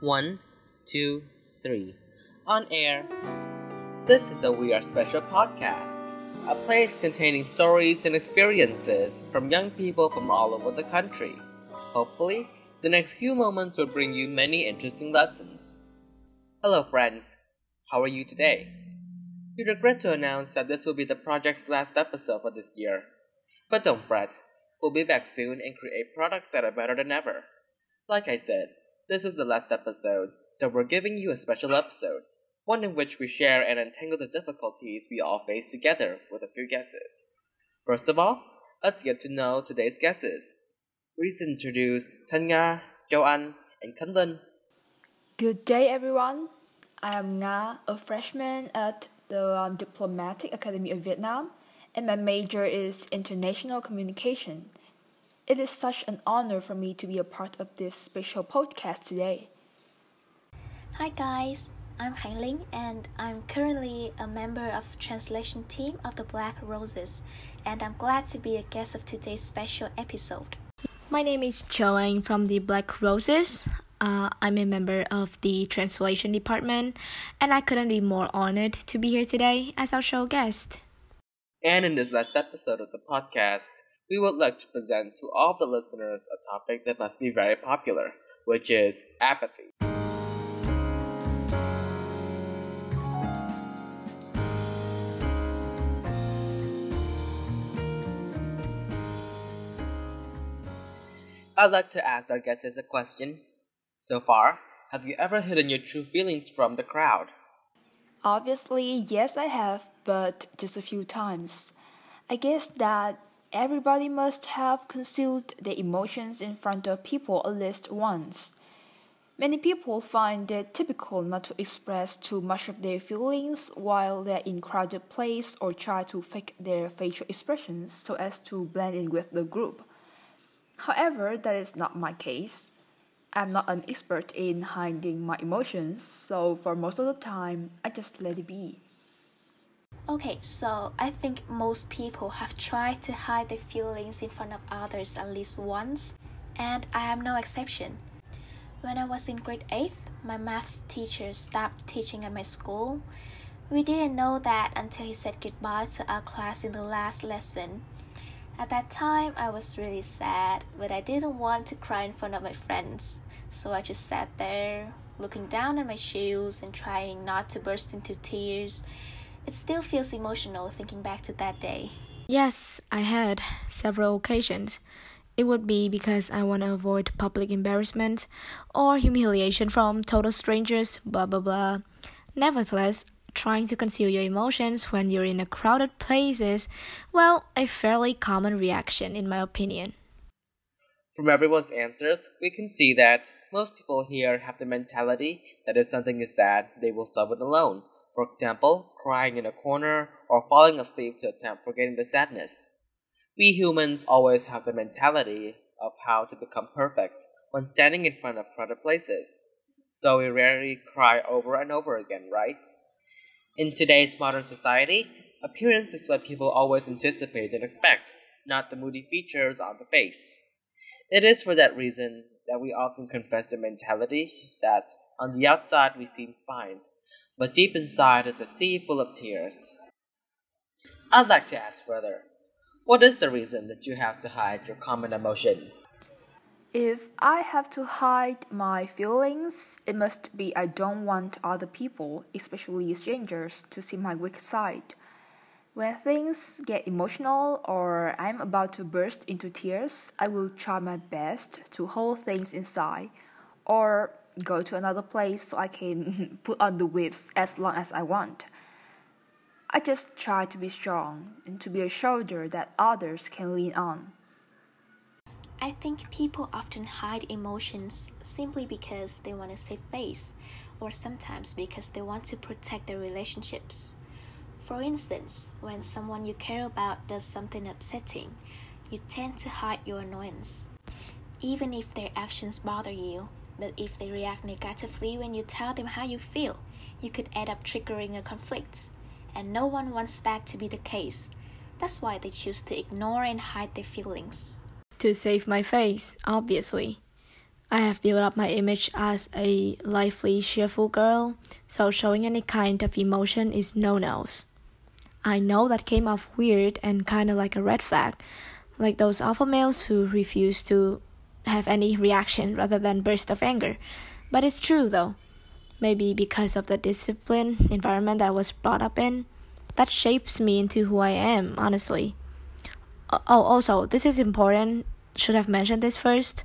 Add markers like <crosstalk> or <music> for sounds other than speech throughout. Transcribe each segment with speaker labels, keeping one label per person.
Speaker 1: One, two, three. On air. This is the We Are Special podcast, a place containing stories and experiences from young people from all over the country. Hopefully, the next few moments will bring you many interesting lessons. Hello, friends. How are you today? We regret to announce that this will be the project's last episode for this year. But don't fret, we'll be back soon and create products that are better than ever. Like I said, this is the last episode, so we're giving you a special episode, one in which we share and untangle the difficulties we all face together with a few guesses. First of all, let's get to know today's guesses. Please introduce Tanya, Joanne, and Kunlun.
Speaker 2: Good day, everyone. I am Nga, a freshman at the um, Diplomatic Academy of Vietnam, and my major is international communication. It is such an honor for me to be a part of this special podcast today.
Speaker 3: Hi guys, I'm Hạnh Linh and I'm currently a member of translation team of the Black Roses and I'm glad to be a guest of today's special episode.
Speaker 4: My name is Joanne from the Black Roses. Uh, I'm a member of the translation department and I couldn't be more honored to be here today as our show guest.
Speaker 1: And in this last episode of the podcast, we would like to present to all the listeners a topic that must be very popular, which is apathy. I'd like to ask our guests a question. So far, have you ever hidden your true feelings from the crowd?
Speaker 2: Obviously, yes, I have, but just a few times. I guess that everybody must have concealed their emotions in front of people at least once. Many people find it typical not to express too much of their feelings while they're in crowded place or try to fake their facial expressions so as to blend in with the group. However, that is not my case. I'm not an expert in hiding my emotions, so for most of the time, I just let it be.
Speaker 3: Okay, so I think most people have tried to hide their feelings in front of others at least once, and I am no exception. When I was in grade 8th, my maths teacher stopped teaching at my school. We didn't know that until he said goodbye to our class in the last lesson. At that time, I was really sad, but I didn't want to cry in front of my friends, so I just sat there, looking down at my shoes and trying not to burst into tears. It still feels emotional thinking back to that day.
Speaker 4: Yes, I had several occasions. It would be because I want to avoid public embarrassment or humiliation from total strangers, blah blah blah. Nevertheless, trying to conceal your emotions when you're in a crowded place is, well, a fairly common reaction in my opinion.
Speaker 1: From everyone's answers, we can see that most people here have the mentality that if something is sad, they will solve it alone. For example, crying in a corner or falling asleep to attempt forgetting the sadness. We humans always have the mentality of how to become perfect when standing in front of crowded places. So we rarely cry over and over again, right? In today's modern society, appearance is what people always anticipate and expect, not the moody features on the face. It is for that reason that we often confess the mentality that on the outside we seem fine, but deep inside is a sea full of tears. I'd like to ask further what is the reason that you have to hide your common emotions?
Speaker 2: If I have to hide my feelings, it must be I don't want other people, especially strangers, to see my weak side. When things get emotional or I'm about to burst into tears, I will try my best to hold things inside or go to another place so I can <laughs> put on the whips as long as I want. I just try to be strong and to be a shoulder that others can lean on.
Speaker 3: I think people often hide emotions simply because they want to save face, or sometimes because they want to protect their relationships. For instance, when someone you care about does something upsetting, you tend to hide your annoyance. Even if their actions bother you, but if they react negatively when you tell them how you feel, you could end up triggering a conflict. And no one wants that to be the case. That's why they choose to ignore and hide their feelings
Speaker 4: to save my face, obviously. I have built up my image as a lively, cheerful girl, so showing any kind of emotion is no nos. I know that came off weird and kinda like a red flag, like those alpha males who refuse to have any reaction rather than burst of anger. But it's true though. Maybe because of the discipline environment I was brought up in, that shapes me into who I am, honestly. Oh, oh, also, this is important. Should have mentioned this first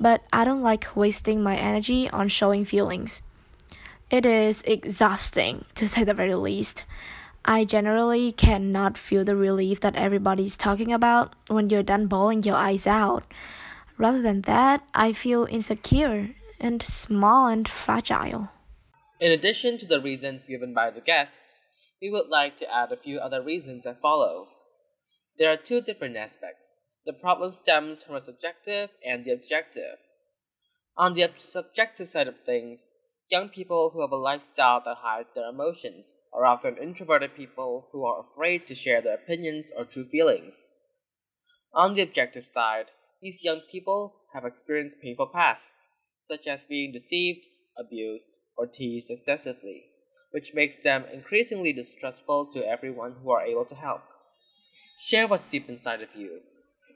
Speaker 4: but I don't like wasting my energy on showing feelings. It is exhausting, to say the very least. I generally cannot feel the relief that everybody's talking about when you're done bawling your eyes out. Rather than that, I feel insecure and small and fragile.
Speaker 1: In addition to the reasons given by the guests, we would like to add a few other reasons as follows. There are two different aspects. The problem stems from a subjective and the objective. On the subjective side of things, young people who have a lifestyle that hides their emotions are often introverted people who are afraid to share their opinions or true feelings. On the objective side, these young people have experienced painful pasts, such as being deceived, abused, or teased excessively, which makes them increasingly distrustful to everyone who are able to help. Share what's deep inside of you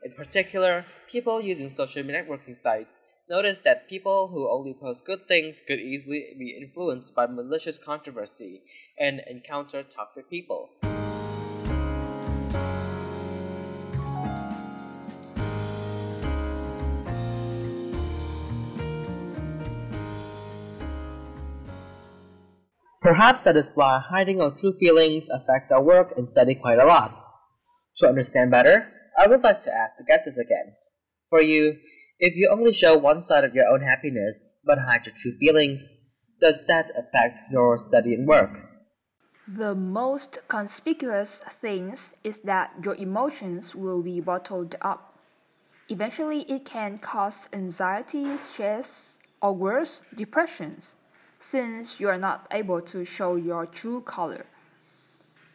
Speaker 1: in particular, people using social networking sites notice that people who only post good things could easily be influenced by malicious controversy and encounter toxic people. Perhaps that is why hiding our true feelings affect our work and study quite a lot. To understand better, I would like to ask the guesses again. For you, if you only show one side of your own happiness but hide your true feelings, does that affect your study and work?
Speaker 2: The most conspicuous thing is that your emotions will be bottled up. Eventually, it can cause anxiety, stress, or worse, depressions, since you are not able to show your true color.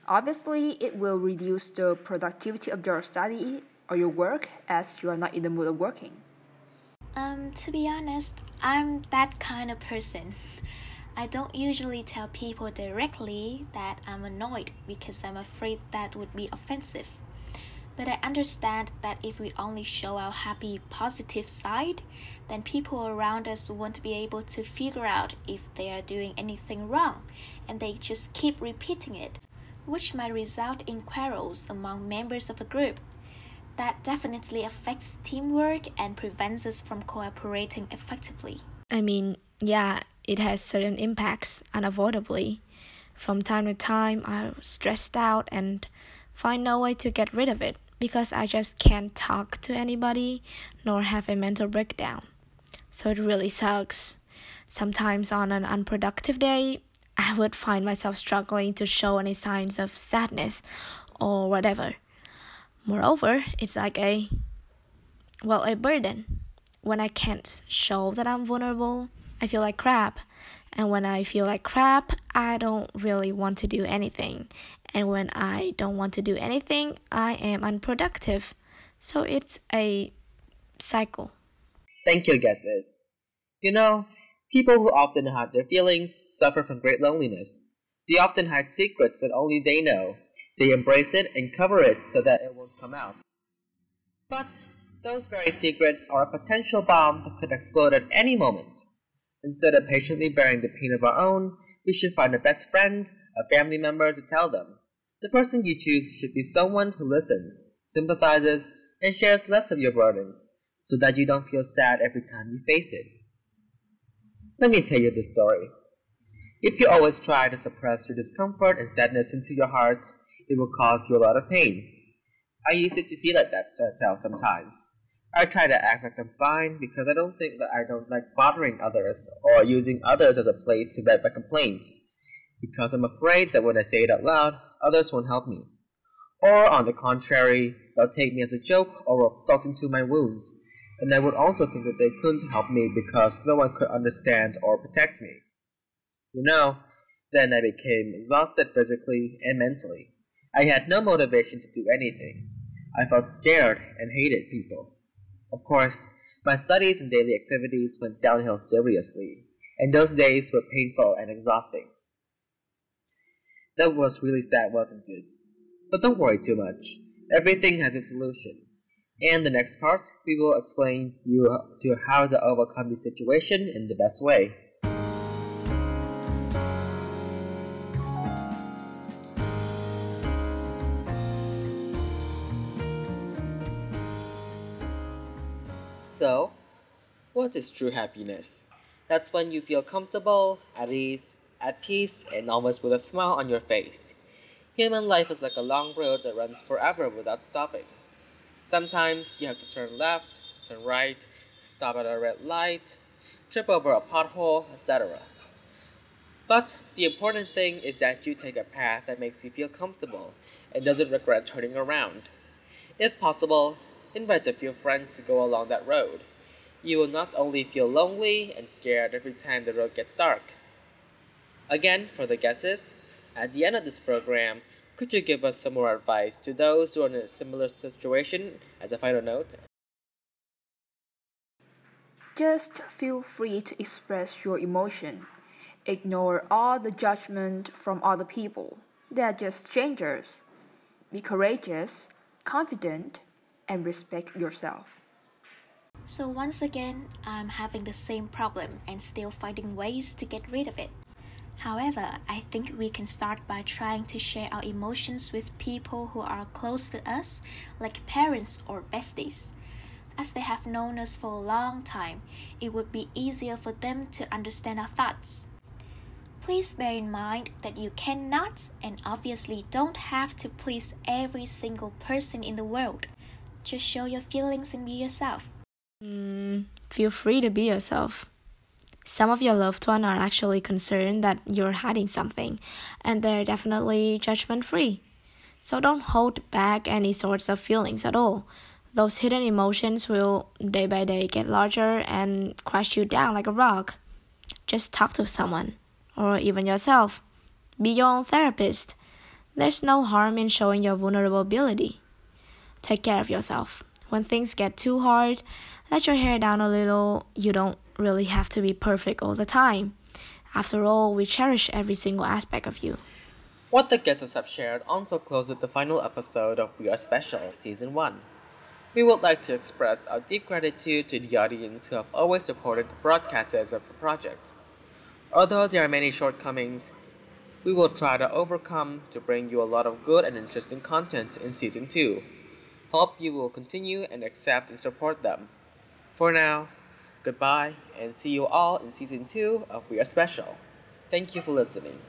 Speaker 2: Obviously, it will reduce the productivity of your study or your work as you are not in the mood of working.
Speaker 3: Um, to be honest, I'm that kind of person. I don't usually tell people directly that I'm annoyed because I'm afraid that would be offensive. But I understand that if we only show our happy, positive side, then people around us won't be able to figure out if they are doing anything wrong, and they just keep repeating it which might result in quarrels among members of a group. That definitely affects teamwork and prevents us from cooperating effectively.
Speaker 4: I mean, yeah, it has certain impacts unavoidably. From time to time, I'm stressed out and find no way to get rid of it because I just can't talk to anybody nor have a mental breakdown. So it really sucks. Sometimes on an unproductive day, I would find myself struggling to show any signs of sadness or whatever. Moreover, it's like a well, a burden. When I can't show that I'm vulnerable, I feel like crap. And when I feel like crap, I don't really want to do anything. And when I don't want to do anything, I am unproductive. So it's a cycle.
Speaker 1: Thank you, guesses. You know, People who often hide their feelings suffer from great loneliness. They often hide secrets that only they know. They embrace it and cover it so that it won't come out. But those very secrets are a potential bomb that could explode at any moment. Instead of patiently bearing the pain of our own, we should find a best friend, a family member to tell them. The person you choose should be someone who listens, sympathizes, and shares less of your burden, so that you don't feel sad every time you face it. Let me tell you this story. If you always try to suppress your discomfort and sadness into your heart, it will cause you a lot of pain. I used it to feel like that myself sometimes. I try to act like I'm fine because I don't think that I don't like bothering others or using others as a place to vent my complaints. Because I'm afraid that when I say it out loud, others won't help me. Or on the contrary, they'll take me as a joke or will salt into my wounds and I would also think that they couldn't help me because no one could understand or protect me. You know, then I became exhausted physically and mentally. I had no motivation to do anything. I felt scared and hated people. Of course, My studies and daily activities went downhill seriously, and those days were painful and exhausting. That was really sad, wasn't it? But don't worry too much. Everything has a solution. And the next part, we will explain you to how to overcome the situation in the best way. So, what is true happiness? That's when you feel comfortable, at ease, at peace, and always with a smile on your face. Human life is like a long road that runs forever without stopping. Sometimes you have to turn left, turn right, stop at a red light, trip over a pothole, etc. But the important thing is that you take a path that makes you feel comfortable and doesn't regret turning around. If possible, invite a few friends to go along that road. You will not only feel lonely and scared every time the road gets dark. Again, for the guesses, at the end of this program, could you give us some more advice to those who are in a similar situation as a final note?
Speaker 2: Just feel free to express your emotion. Ignore all the judgment from other people. They are just strangers. Be courageous, confident, and respect yourself.
Speaker 3: So, once again, I'm having the same problem and still finding ways to get rid of it. However, I think we can start by trying to share our emotions with people who are close to us, like parents or besties. As they have known us for a long time, it would be easier for them to understand our thoughts. Please bear in mind that you cannot and obviously don't have to please every single person in the world. Just show your feelings and be yourself.
Speaker 4: Mm, feel free to be yourself. Some of your loved ones are actually concerned that you're hiding something, and they're definitely judgment free. So don't hold back any sorts of feelings at all. Those hidden emotions will day by day get larger and crush you down like a rock. Just talk to someone, or even yourself. Be your own therapist. There's no harm in showing your vulnerability. Take care of yourself. When things get too hard, let your hair down a little. You don't really have to be perfect all the time. After all, we cherish every single aspect of you.
Speaker 1: What the guests have shared also closes the final episode of We Are Special Season 1. We would like to express our deep gratitude to the audience who have always supported the broadcasts of the project. Although there are many shortcomings, we will try to overcome to bring you a lot of good and interesting content in Season 2. Hope you will continue and accept and support them. For now, goodbye and see you all in season 2 of We Are Special. Thank you for listening.